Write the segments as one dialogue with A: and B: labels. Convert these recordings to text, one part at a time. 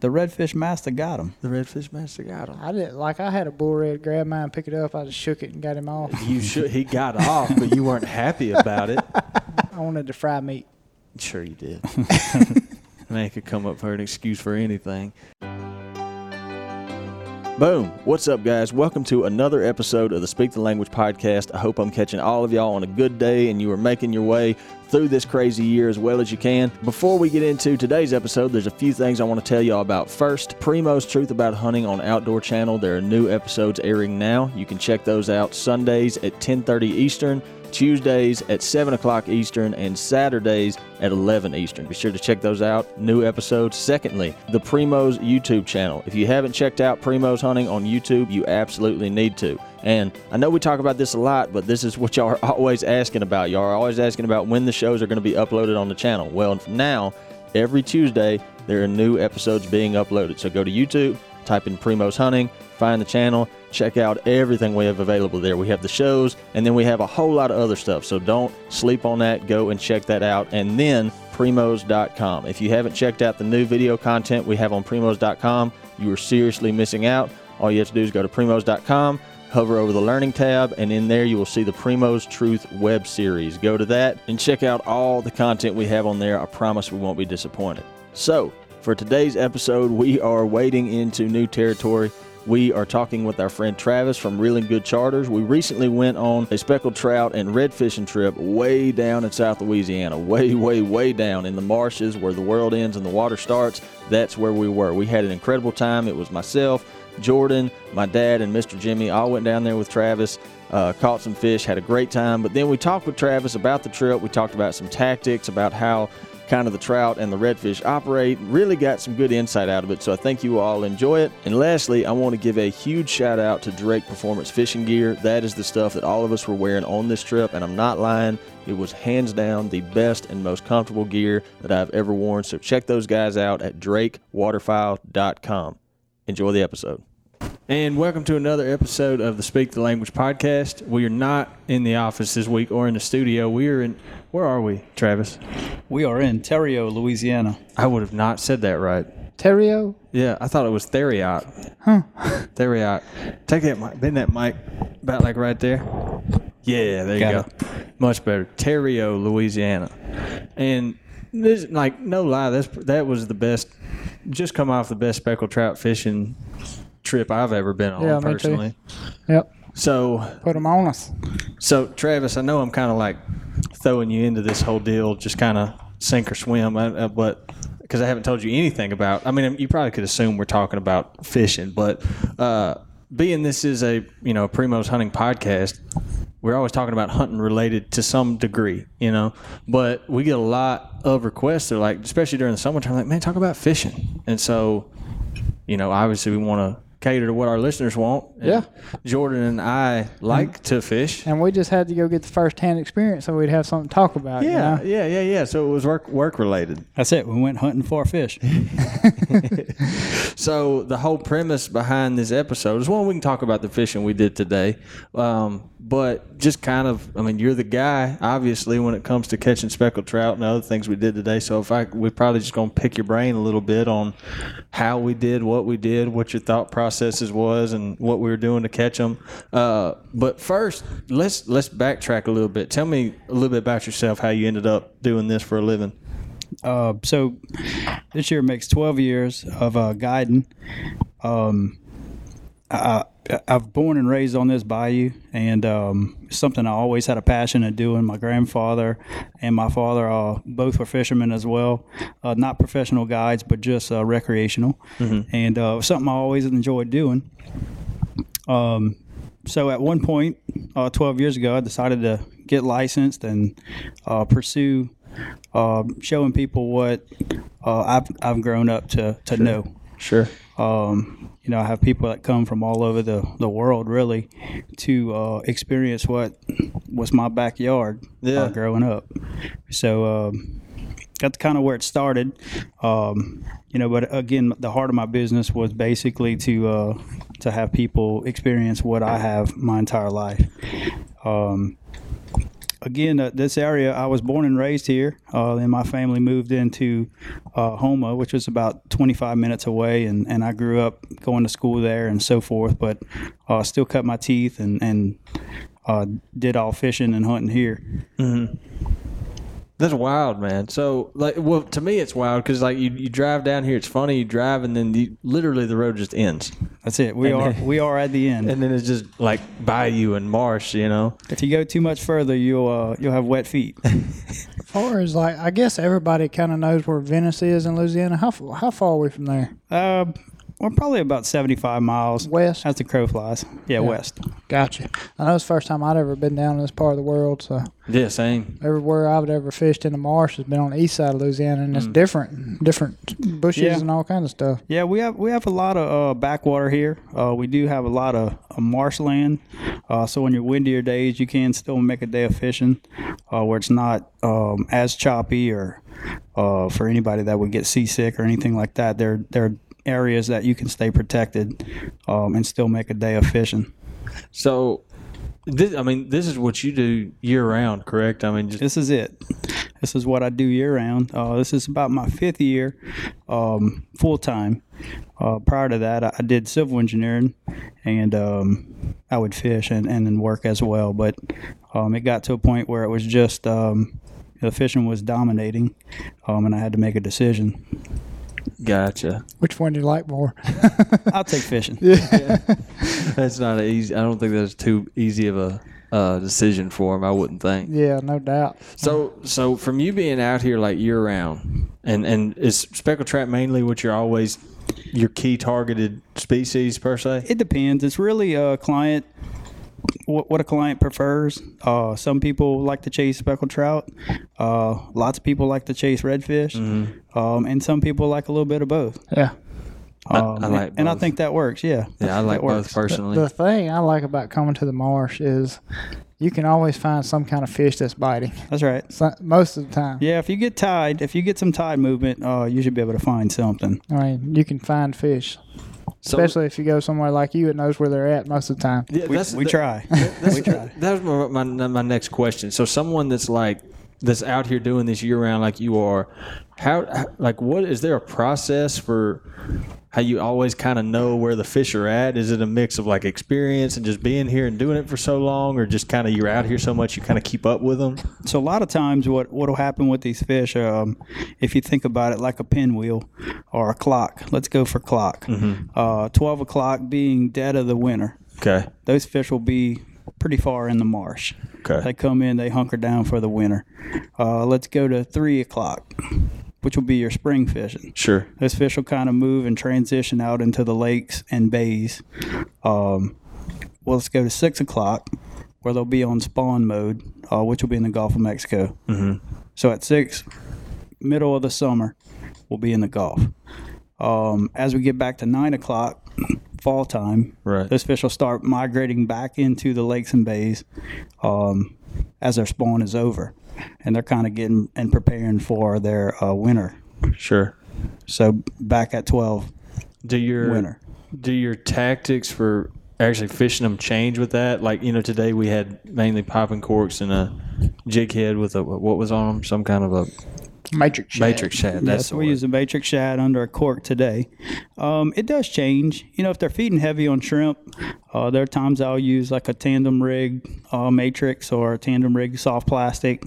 A: The redfish master got him.
B: The redfish master got him.
C: I didn't like I had a bull red grab mine, pick it up. I just shook it and got him off.
B: You should. He got off, but you weren't happy about it.
C: I wanted to fry meat.
B: Sure, you did. Man could come up for an excuse for anything. Boom. What's up, guys? Welcome to another episode of the Speak the Language podcast. I hope I'm catching all of y'all on a good day and you are making your way through this crazy year as well as you can. Before we get into today's episode, there's a few things I want to tell y'all about. First, Primo's Truth About Hunting on Outdoor Channel. There are new episodes airing now. You can check those out Sundays at 10:30 Eastern. Tuesdays at 7 o'clock Eastern and Saturdays at 11 Eastern. Be sure to check those out. New episodes. Secondly, the Primo's YouTube channel. If you haven't checked out Primo's Hunting on YouTube, you absolutely need to. And I know we talk about this a lot, but this is what y'all are always asking about. Y'all are always asking about when the shows are going to be uploaded on the channel. Well, now, every Tuesday, there are new episodes being uploaded. So go to YouTube, type in Primo's Hunting, find the channel, check out everything we have available there. We have the shows, and then we have a whole lot of other stuff. So don't sleep on that. Go and check that out. And then primos.com. If you haven't checked out the new video content we have on primos.com, you are seriously missing out. All you have to do is go to primos.com, hover over the learning tab, and in there you will see the Primos Truth web series. Go to that and check out all the content we have on there. I promise we won't be disappointed. So, for today's episode, we are wading into new territory. We are talking with our friend Travis from Reelin Good Charters. We recently went on a speckled trout and red fishing trip way down in South Louisiana, way, way, way down in the marshes where the world ends and the water starts. That's where we were. We had an incredible time. It was myself, Jordan, my dad, and Mr. Jimmy all went down there with Travis. Uh, caught some fish, had a great time. But then we talked with Travis about the trip. We talked about some tactics, about how kind of the trout and the redfish operate. Really got some good insight out of it, so I think you all enjoy it. And lastly, I want to give a huge shout out to Drake Performance Fishing Gear. That is the stuff that all of us were wearing on this trip, and I'm not lying. It was hands down the best and most comfortable gear that I've ever worn. So check those guys out at drakewaterfowl.com. Enjoy the episode. And welcome to another episode of the Speak the Language podcast. We are not in the office this week or in the studio. We are in, where are we, Travis?
A: We are in Terrio, Louisiana.
B: I would have not said that right.
C: Terrio?
B: Yeah, I thought it was Theriot. Huh. Theriot. Take that mic. Bend that mic about like right there. Yeah, there you
A: Got
B: go. Much better. Terrio, Louisiana. And this, like, no lie, that's, that was the best, just come off the best speckled trout fishing trip I've ever been on
C: Yeah,
B: personally.
C: Yep.
B: So
C: Put them on us.
B: so, Travis, I know I'm kind of like throwing you into this whole deal, just kind of sink or swim, uh, uh, but because I haven't told you anything about. I mean, you probably could assume we're talking about fishing, but uh, being this is a you know Primo's hunting podcast, we're always talking about hunting related to some degree, you know. But we get a lot of requests. They're like, especially during the summertime, like, man, talk about fishing, and so you know, obviously we want to cater to what our listeners want. And
C: Yeah.
B: Jordan and I like to fish.
C: And we just had to go get the first hand experience so we'd have something to talk about. you
B: Yeah,
C: know?
B: yeah, yeah, yeah. So it was work work related.
A: That's it. We went hunting for fish.
B: So the whole premise behind this episode is one we can talk about the fishing we did today, um, but just kind of, I mean, you're the guy, obviously, when it comes to catching speckled trout and other things we did today. So if I, we're probably just gonna pick your brain a little bit on how we did what we did, what your thought processes was, and what we were doing to catch them. Uh, but first, let's let's backtrack a little bit. Tell me a little bit about yourself, how you ended up doing this for a living.
A: Uh, so this year makes 12 years of uh, guiding. Um, I, I- I've born and raised on this bayou, and um, something I always had a passion of doing. My grandfather and my father uh, both were fishermen as well, uh, not professional guides, but just uh, recreational, and uh, something I always enjoyed doing. Um, so at one point, uh, 12 years ago, I decided to get licensed and uh, pursue uh, showing people what uh, I've, I've grown up to, to know.
B: Sure.
A: Um, you know, I have people that come from all over the, the world really to uh, experience what was my backyard
B: Yeah.
A: uh, growing up. So um, that's kind of where it started. Um, you know, but again, the heart of my business was basically to uh, to have people experience what I have my entire life. Um, again, uh, this area, I was born and raised here. Uh, then my family moved into uh, Houma, which was about 25 minutes away, and, and I grew up going to school there and so forth. But uh, still cut my teeth and and uh, did all fishing and hunting here.
B: That's wild, man. So, like, well, to me, it's wild because, like, you, you drive down here, it's funny, you drive, and then you, literally the road just ends.
A: That's it. We
B: And
A: are
B: then-
A: we are at the end.
B: And then it's just like bayou and marsh, you know?
A: if you go too much further, you'll uh, you'll have wet feet.
C: As far as like, I guess everybody kind of knows where Venice is in Louisiana. How f- how far are we from there?
A: uh, we're probably about 75 miles
C: West.
A: as the crow flies. Yeah, west.
C: Gotcha. I know it's the first time I'd ever been down in this part of the world. So
B: Yeah, same.
C: everywhere I've ever fished in the marsh has been on the east side of Louisiana, and
B: Mm.
C: it's different, different bushes
A: Yeah.
C: and all kind of stuff.
A: Yeah, we have we have a lot of uh, backwater here. Uh, we do have a lot of uh, marshland. Uh, so on your windier days, you can still make a day of fishing, uh, where it's not um, as choppy or uh, for anybody that would get seasick or anything like that. There there are areas that you can stay protected um, and still make a day of fishing.
B: So, this, I mean, this is what you do year round, correct? I mean, just
A: This is it. This is what I do year round. Uh, this is about my fifth year um, full time. Uh, prior to that, I, I did civil engineering and um, I would fish and, and then work as well. But um, it got to a point where it was just um, the fishing was dominating um, and I had to make a decision.
B: Gotcha.
C: Which one do you like more?
A: I'll take fishing.
B: That's not easy. I don't think that's too easy of a uh, decision for him. I wouldn't think.
C: yeah, no doubt.
B: So, so from you being out here like year round, and and is speckled trout mainly what you're always your key targeted species per se?
A: It depends. It's really a client, what, what a client prefers. Uh, some people like to chase speckled trout. Uh, lots of people like to chase redfish. Um, and some people like a little bit of both.
C: Yeah.
B: I-
A: Um,
B: I like
A: and I think that works. Yeah.
B: Yeah, I like both personally.
C: The thing I like about coming to the marsh is you can always find some kind of fish that's biting.
A: That's right.
C: So, most of the time.
A: Yeah, if you get tide, if you get some tide movement, uh, you should be able to find something.
C: I mean, you can find fish,
B: So-
C: especially if you go somewhere like you. It knows where they're at most of the time.
B: Yeah,
A: We, we
B: that-
A: try.
B: That's,
A: we try.
B: That was my, my my next question. So someone that's like that's out here doing this year round like you are, how like what is there a process for how you always kind of know where the fish are at? Is it a mix of like experience and just being here and doing it for so long, or just kind of you're out here so much you kind of keep up with them?
A: So a lot of times, what what will happen with these fish, um, if you think about it like a pinwheel or a clock. Let's go for clock. Uh, Twelve o'clock being dead of the winter.
B: Okay.
A: Those fish will be pretty far in the marsh.
B: Okay.
A: They come in, they hunker down for the winter. Uh, let's go to three o'clock, which will be your spring fishing.
B: Sure.
A: Those fish will kind of move and transition out into the lakes and bays. Um, well, let's go to six o'clock, where they'll be on spawn mode, uh, which will be in the Gulf of Mexico.
B: Mhm.
A: So at six, middle of the summer, we'll be in the Gulf. Um, as we get back to nine o'clock, fall time,
B: Right.
A: those fish will start migrating back into the lakes and bays um, as their spawn is over, and they're kind of getting and preparing for their uh, winter.
B: Sure.
A: So back at twelve,
B: Do your
A: winter.
B: do your tactics for actually fishing them change with that? Like you know, today we had mainly popping corks and a jig head with a what was on them? Some kind of a
C: Matrix. shad.
B: matrix shad. That's
A: Yes,
B: the
A: we
B: word.
A: use a matrix shad under a cork today. Um, it does change. You know, if they're feeding heavy on shrimp, uh, there are times I'll use like a tandem rig uh, matrix or a tandem rig soft plastic.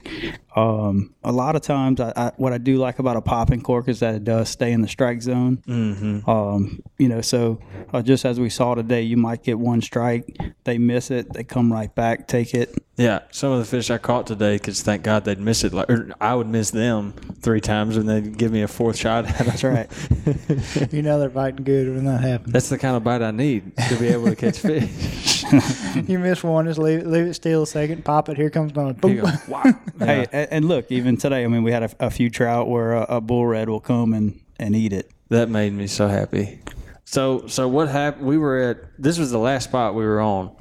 A: Um, a lot of times, I, I, what I do like about a popping cork is that it does stay in the strike zone. Mm-hmm. Um, you know, so uh, just as we saw today, you might get one strike, they miss it, they come right back, take it.
B: Yeah, some of the fish I caught today, because thank God they'd miss it. Like or I would miss them three times, and they'd give me a fourth shot. at 'em.
A: That's right.
C: You know they're biting good when that happens.
B: That's the kind of bite I need to be able to catch fish.
C: you miss one, just leave it, leave it still a second, pop it. Here comes another.
B: You
C: Boom.
B: go, wow.
A: Hey, and look, even today, I mean, we had a, a few trout where a, a bull red will come and, and eat it.
B: That made me so happy. So so what happened? We were at this was the last spot we were on,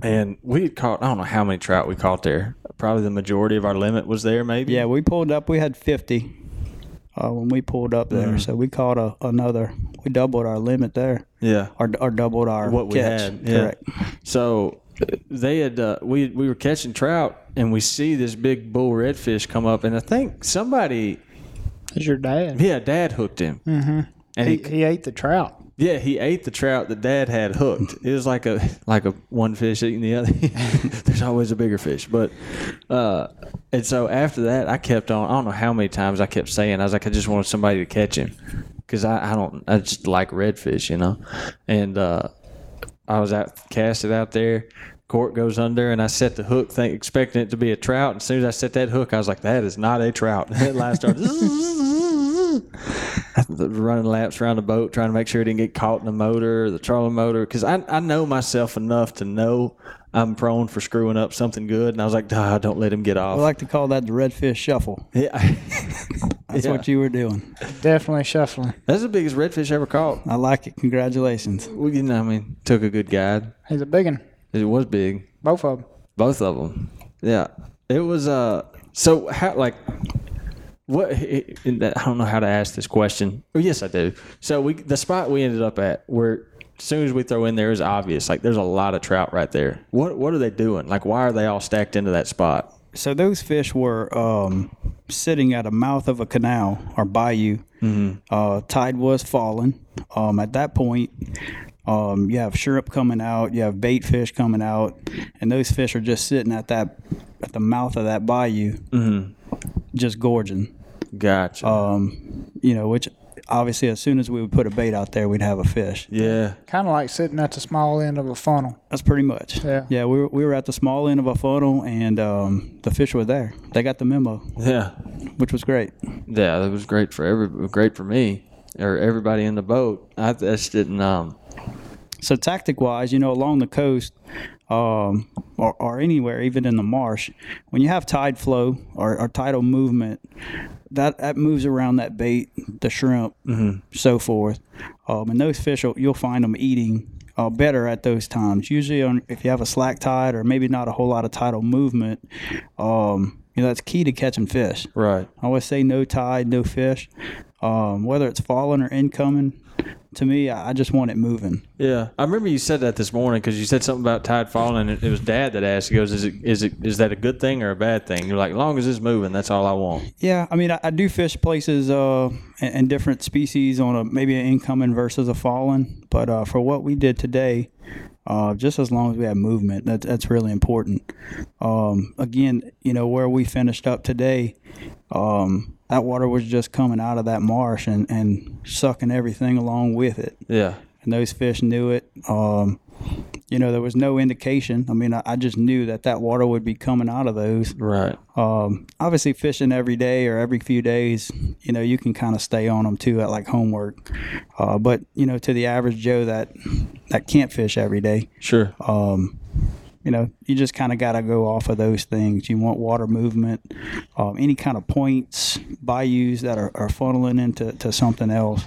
B: and we had caught I don't know how many trout we caught there. Probably the majority of our limit was there. Maybe.
A: Yeah, we pulled up. We had 50 uh, when we pulled up there.
B: Mm.
A: So we caught a, another, we doubled our limit there
B: Yeah.
A: or, or doubled our
B: What we had, yeah.
A: Correct.
B: So they had uh, we we were catching trout and we see this big bull redfish come up and I think somebody
C: Is your dad?
B: yeah dad hooked him mm-hmm. and
C: He,
B: he,
C: he ate the trout.
B: Yeah he ate the trout that dad had hooked it was like a like a one fish eating the other there's always a bigger fish but uh and so after that I kept on I don't know how many times I kept saying I was like I just wanted somebody to catch him because I, I don't I just like redfish you know and uh I was out cast it out there. Court goes under, and I set the hook, think, expecting it to be a trout. And as soon as I set that hook, I was like, "That is not a trout." That line started running laps around the boat, trying to make sure it didn't get caught in the motor, the trolling motor, because I I know myself enough to know I'm prone for screwing up something good. And I was like, "Ah, don't let him get off."
A: I like to call that the redfish shuffle.
B: yeah,
A: That's
B: Yeah.
A: what you were doing.
C: Definitely shuffling.
B: that's the biggest redfish ever caught.
A: I like it. Congratulations.
B: Well, you know, I mean, took a good guide.
C: He's a big one.
B: It was big.
C: Both of them.
B: Both of them. Yeah. It was uh so how like what and I don't know how to ask this question. Oh yes I do. So we the spot we ended up at where as soon as we throw in there is obvious. Like there's a lot of trout right there. What what are they doing? Like why are they all stacked into that spot?
A: So those fish were um, sitting at a mouth of a canal or bayou. Uh, tide was falling. Um, at that point, um, you have shrimp coming out, you have bait fish coming out, and those fish are just sitting at that at the mouth of that bayou, just gorging.
B: Gotcha.
A: Um, you know, which obviously as soon as we would put a bait out there, we'd have a fish.
B: yeah.
C: Kind of like sitting at the small end of a funnel.
A: That's pretty much.
C: Yeah.
A: Yeah, we were, we were at the small end of a funnel, and um, the fish were there. They got the memo,
B: Yeah.
A: which was great.
B: Yeah, that was great for every great for me or everybody in the boat. I just didn't um
A: So tactic wise, you know, along the coast, um, or, or anywhere, even in the marsh, when you have tide flow or, or tidal movement, that that moves around that bait, the shrimp, so forth, um, and those fish you'll find them eating. Uh, better at those times. Usually, on, if you have a slack tide or maybe not a whole lot of tidal movement, um, you know that's key to catching fish.
B: right.
A: I always say no tide, no fish. Um, whether it's falling or incoming, to me, I just want it moving.
B: Yeah, I remember you said that this morning because you said something about tide falling, and it, it was Dad that asked. He goes, "Is it is it is that a good thing or a bad thing?" You're like, "As long as it's moving, that's all I want."
A: Yeah, I mean, I, I do fish places uh, and, and different species on a maybe an incoming versus a falling, but uh, for what we did today, uh, just as long as we have movement, that, that's really important. Um, again, you know, where we finished up today, um, that water was just coming out of that marsh and, and sucking everything along with it.
B: Yeah,
A: and those fish knew it. Um, you know, there was no indication. I mean, I, I just knew that that water would be coming out of those.
B: right.
A: Um, obviously, fishing every day or every few days, you know, you can kind of stay on them too at like homework. Uh, but you know, to the average Joe that that can't fish every day,
B: Sure.
A: um, you know, you just kind of got to go off of those things. You want water movement, um, any kind of points, bayous that are, are funneling into to something else.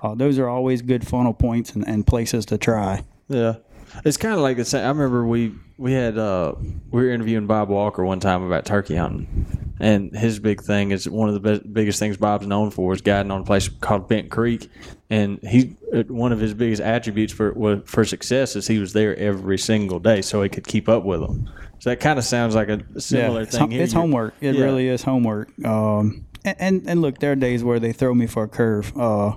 A: Uh, those are always good funnel points and, and places to try.
B: Yeah, it's kind of like the same. I remember we we had uh we were interviewing Bob Walker one time about turkey hunting, and his big thing is one of the best, biggest things Bob's known for is guiding on a place called Bent Creek, and he uh, one of his biggest attributes for for success is he was there every single day so he could keep up with them. So that kind of sounds like a similar
A: it's,
B: thing.
A: it's homework. It
B: Yeah.
A: really is homework. Um, and, and and look, there are days where they throw me for a curve. Uh,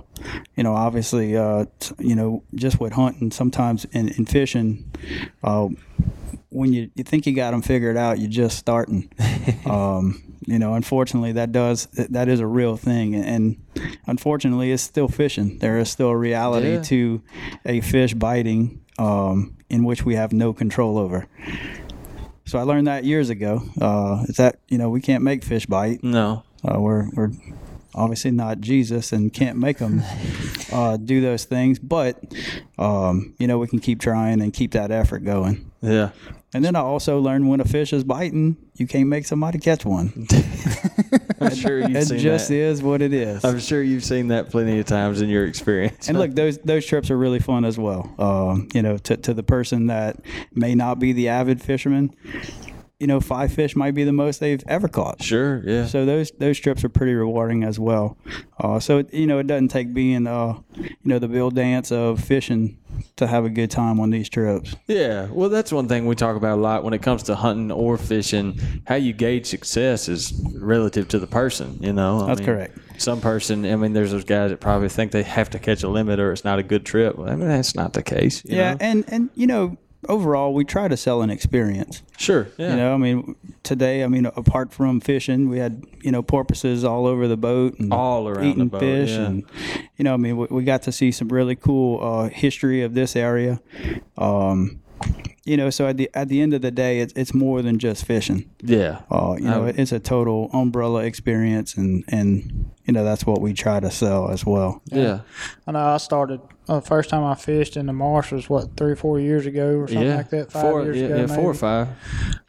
A: you know, obviously, uh, t- you know, just with hunting, sometimes in, in fishing, uh, when you, you think you got them figured out, you're just starting. um, you know, unfortunately, that does that is a real thing, and unfortunately, it's still fishing. There is still a reality
B: Yeah.
A: to a fish biting um, in which we have no control over. So I learned that years ago. Uh, is that you know we can't make fish bite.
B: No.
A: Uh, we're we're obviously not Jesus and can't make them uh, do those things. But um, you know we can keep trying and keep that effort going.
B: Yeah.
A: And then I also learned when a fish is biting, you can't make somebody catch one.
B: I'm sure you've
A: It
B: seen
A: just
B: that.
A: is what it is.
B: I'm sure you've seen that plenty of times in your experience.
A: And look, those those trips are really fun as well. Um, you know, to to the person that may not be the avid fisherman, you know, five fish might be the most they've ever caught.
B: sure. Yeah.
A: So those those trips are pretty rewarding as well. Uh, so you know, it doesn't take being uh, you know the Bill Dance of fishing to have a good time on these trips.
B: Yeah, well, that's one thing we talk about a lot when it comes to hunting or fishing. How you gauge success is relative to the person. You know, I
A: That's
B: mean,
A: correct.
B: Some person, I mean, there's those guys that probably think they have to catch a limit or it's not a good trip. I mean, that's not the case. you
A: Yeah,
B: know?
A: and and you know, overall, we try to sell an experience.
B: sure. Yeah,
A: You know, I mean, today, I mean, apart from fishing, we had you know porpoises all over the boat and
B: All around
A: eating
B: boat,
A: fish,
B: yeah.
A: and you know, I mean, we, we got to see some really cool uh, history of this area. Um, you know, so at the at the end of the day, it's it's more than just fishing.
B: yeah,
A: Uh, you know, it's a total umbrella experience, and and you know that's what we try to sell as well.
B: yeah,
C: I know I started uh, first time I fished in the marsh was what three or four years ago or something
B: yeah.
C: like that. Five
B: four,
C: years
B: yeah,
C: ago,
B: yeah, four or five.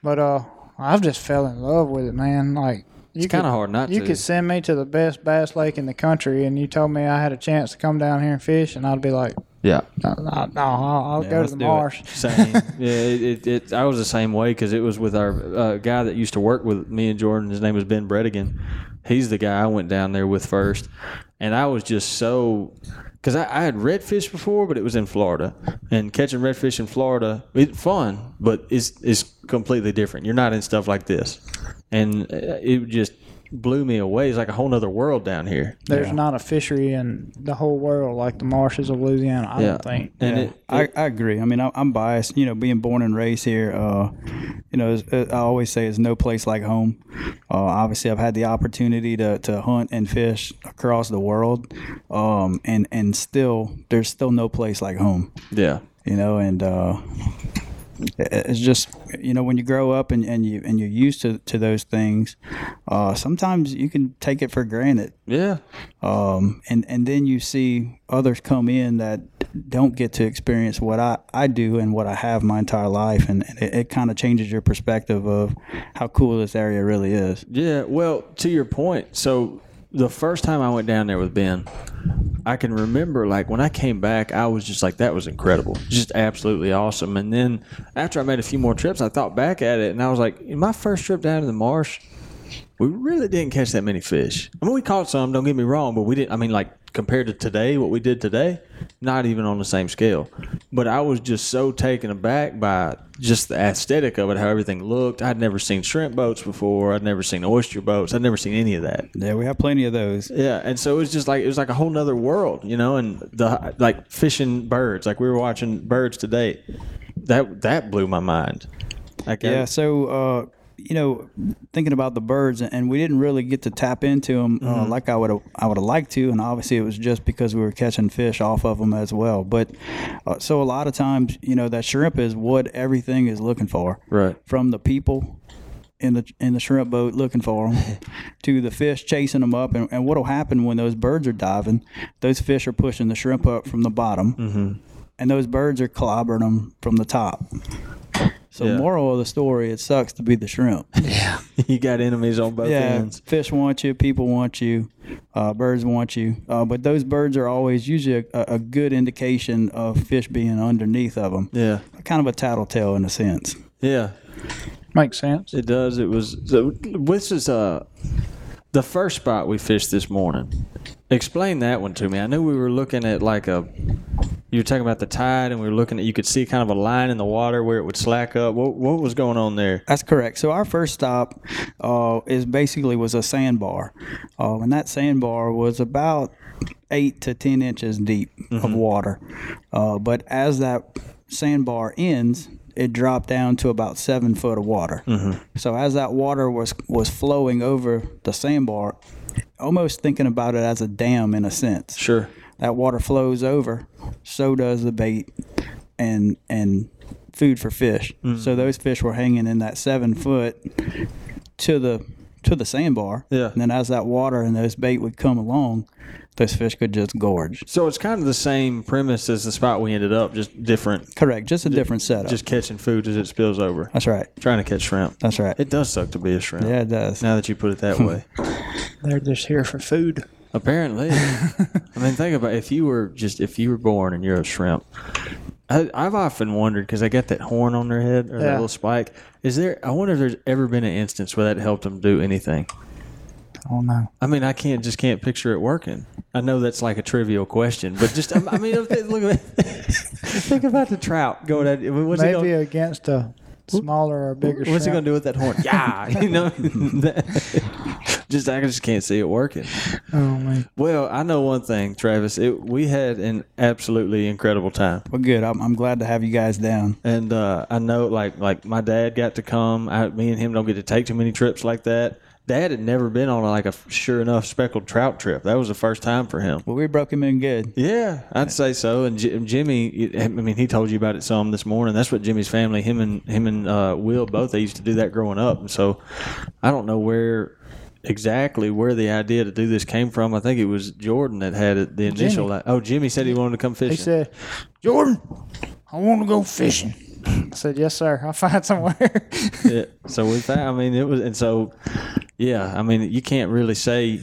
C: But uh, I've just fell in love with it, man. Like you
B: It's kind of hard not
C: You
B: to.
C: could send me to the best bass lake in the country, and you told me I had a chance to come down here and fish, and I'd be like,
B: yeah.
C: no, no, no I'll, I'll
A: Yeah,
C: go to the
A: do it.
C: marsh.
B: Same. yeah, it, it, it, I was the same way because it was with our uh, guy that used to work with me and Jordan. His name was Ben Bredigan. He's the guy I went down there with first, and I was just so because I, I had redfish before, but it was in Florida, and catching redfish in Florida it's fun, but it's it's completely different. You're not in stuff like this, and uh, it just blew me away. It's like a whole other world down here.
C: There's not a fishery in the whole world like the marshes of Louisiana. I
B: Yeah.
C: don't think.
B: And
A: Yeah,
B: it,
A: I, I agree. I mean, I, I'm biased. You know, being born and raised here, uh, you know, it's- I always say it's no place like home. Uh, obviously, I've had the opportunity to, to hunt and fish across the world, um, and and still, there's still no place like home.
B: yeah,
A: You know, and uh, it- it's just you know when you grow up and, and you and you're used to, to those things, uh, sometimes you can take it for granted.
B: Yeah,
A: um, and and then you see others come in that don't get to experience what I, I do and what I have my entire life, and it, it kind of changes your perspective of how cool this area really is.
B: Yeah, well, to your point, so the first time I went down there with Ben, I can remember like when I came back, I was just like, that was incredible, just absolutely awesome. And then after I made a few more trips, I thought back at it and I was like, my first trip down to the marsh, we really didn't catch that many fish. I mean, we caught some, don't get me wrong, but we didn't. I mean, like compared to today, what we did today, not even on the same scale. But I was just so taken aback by just the aesthetic of it, how everything looked. I'd never seen shrimp boats before. I'd never seen oyster boats. I'd never seen any of that.
A: Yeah, we have plenty of those.
B: Yeah, and so it was just like it was like a whole nother world, you know. And the like fishing birds, like we were watching birds today. That that blew my mind. Like I-
A: Yeah, so uh, you know, thinking about the birds, and we didn't really get to tap into them uh, like I would have I would have liked to, and obviously it was just because we were catching fish off of them as well. But uh, so a lot of times, you know, that shrimp is what everything is looking for,
B: Right.
A: From the people in the in the shrimp boat looking for them, to the fish chasing them up, and, and what'll happen when those birds are diving? Those fish are pushing the shrimp up from the bottom,
B: Mm-hmm.
A: and those birds are clobbering them from the top. So,
B: Yeah.
A: moral of the story: it sucks to be the shrimp.
B: Yeah, you got enemies on both
A: yeah,
B: ends.
A: fish want you, people want you, uh, birds want you. Uh, but those birds are always usually a, a good indication of fish being underneath of them.
B: Yeah,
A: Kind of a tattletale in a sense.
B: yeah.
C: Makes sense.
B: It does. It was. So this is uh the first spot we fished this morning. Explain that one to me. I knew we were looking at like a. You were talking about the tide, and we were looking at. You could see kind of a line in the water where it would slack up. What what was going on there?
A: That's correct. So our first stop uh, is basically was a sandbar, uh, and that sandbar was about eight to ten inches deep of water. Uh, but as that sandbar ends, it dropped down to about seven foot of water. So as that water was was flowing over the sandbar, almost thinking about it as a dam in a sense
B: Sure.
A: that water flows over, so does the bait and and food for fish.
B: Mm-hmm.
A: So those fish were hanging in that seven foot to the to the sandbar.
B: Yeah.
A: And then as that water and those bait would come along, those fish could just gorge.
B: So it's kind of the same premise as the spot we ended up, just different.
A: Correct. Just a different setup.
B: Just catching food as it spills over.
A: That's right.
B: Trying to catch shrimp.
A: That's right.
B: It does suck to be a shrimp.
A: yeah, it does.
B: Now that you put it that way.
C: They're just here for food.
B: Apparently, I mean, think about if you were just if you were born and you're a shrimp. I, I've often wondered because they got that horn on their head or that little spike. Is there? I wonder if there's ever been an instance where that helped them do anything.
C: Oh no.
B: I mean, I can't just can't picture it working. I know that's like a trivial question, but just I mean, look at think about the trout going at. I mean, what's he
C: Maybe
B: gonna,
C: against a smaller or bigger.
B: what's he gonna do with that horn? Yeah, you know. that- just I just can't see it working.
C: Oh man.
B: Well, I know one thing, Travis. It, we had an absolutely incredible time.
A: Well, good. I'm, I'm glad to have you guys down.
B: And uh, I know, like, like my dad got to come. I, me and him don't get to take too many trips like that. Dad had never been on like a sure enough speckled trout trip. That was the first time for him.
A: Well, we broke him in good.
B: Yeah, I'd say so. And J- Jimmy, I mean, he told you about it some this morning. That's what Jimmy's family, him and him and uh, Will, both they used to do that growing up. And so, I don't know where exactly where the idea to do this came from. I think it was Jordan that had it. The initial.
C: Jimmy.
B: Oh, Jimmy said he wanted to come fishing.
C: He said, Jordan, I want to go fishing. I said, Yes, sir. I'll find somewhere.
B: yeah. So with that, I mean, it was, and so, yeah. I mean, you can't really say.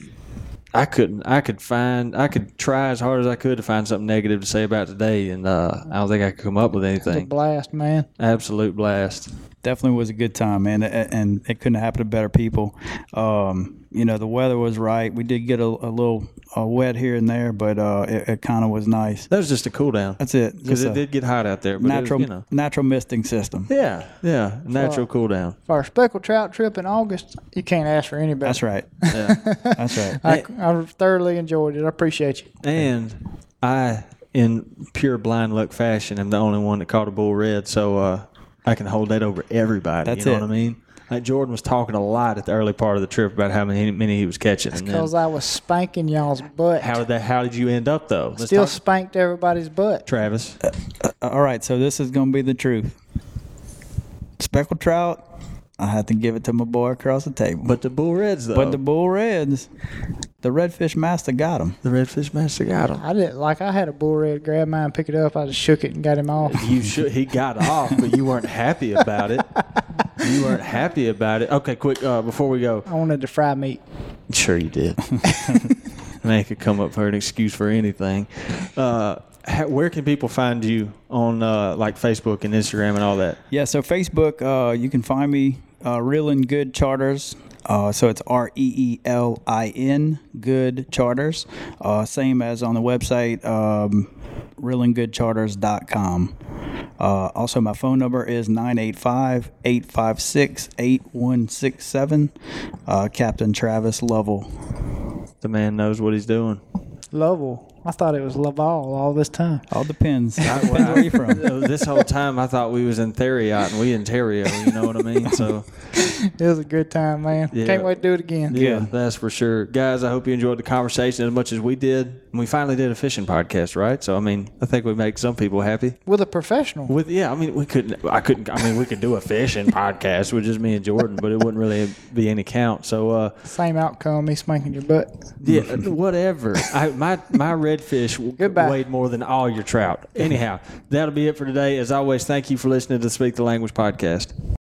B: I couldn't. I could find. I could try as hard as I could to find something negative to say about today, and uh, I don't think I could come up with anything.
C: blast, man.
B: Absolute blast.
A: Definitely was a good time, man, a- and it couldn't happen to better people. Um, you know, the weather was right. We did get a, a little uh, wet here and there, but uh, it, it kind of was nice.
B: That was just a cool down
A: That's it.
B: because it did get hot out there. But
A: natural,
B: was, you know.
A: natural misting system.
B: Yeah, yeah, natural cool down.
C: For our speckled trout trip in August, you can't ask for any better.
A: That's right.
B: Yeah.
A: That's right.
C: I, I thoroughly enjoyed it. I appreciate you.
B: and I, in pure blind luck fashion, am the only one that caught a bull red, so uh, I can hold that over everybody.
A: That's
B: you know
A: it.
B: what I mean? Like Jordan was talking a lot at the early part of the trip about how many, many he was catching.
C: Because I was spanking y'all's butt.
B: how did that? How did you end up though? Let's
C: Still
B: talk-
C: spanked everybody's butt.
B: Travis.
A: Uh, uh, all right, so this is going to be the truth. Speckled trout, I had to give it to my boy across the table.
B: But the bull reds though.
A: But the bull reds, the redfish master got them.
B: the redfish master got him.
C: I didn't like. I had a bull red grab mine, pick it up. I just shook it and got him off.
B: You should. He got off, but you weren't happy about it. You weren't happy about it. Okay, quick. Uh, before we go,
C: I wanted to fry meat.
B: Sure, you did. Man could come up for an excuse for anything. Uh, ha- where can people find you on uh, like Facebook and Instagram and all that?
A: Yeah, so Facebook, uh, you can find me, uh, Reelin Good Charters. Uh, so it's R E E L I N Good Charters. Uh, same as on the website, um, reelinggoodcharters.com. Uh, also, my phone number is 985 856 8167. Uh, Captain Travis Lovell.
B: The man knows what he's doing.
C: Lovell. I thought it was Laval all this time.
A: All depends. depends where you're from.
B: This whole time, I thought we was in Theriot and we in Terrio. You know what I mean? So
C: It was a good time, man.
B: Yeah.
C: Can't wait to do it again.
B: yeah, that's for sure, guys. I hope you enjoyed the conversation as much as we did. And we finally did a fishing podcast, right? So I mean, I think we make some people happy.
C: With a professional.
B: With yeah, I mean, we couldn't. I couldn't. I mean, we could do a fishing podcast with just me and Jordan, but it wouldn't really be any count. So, uh,
C: Same outcome, me spanking your butt.
B: yeah, whatever. I, my my redfish
C: Goodbye.
B: weighed more than all your trout. Anyhow, that'll be it for today. As always, thank you for listening to the Speak the Language podcast.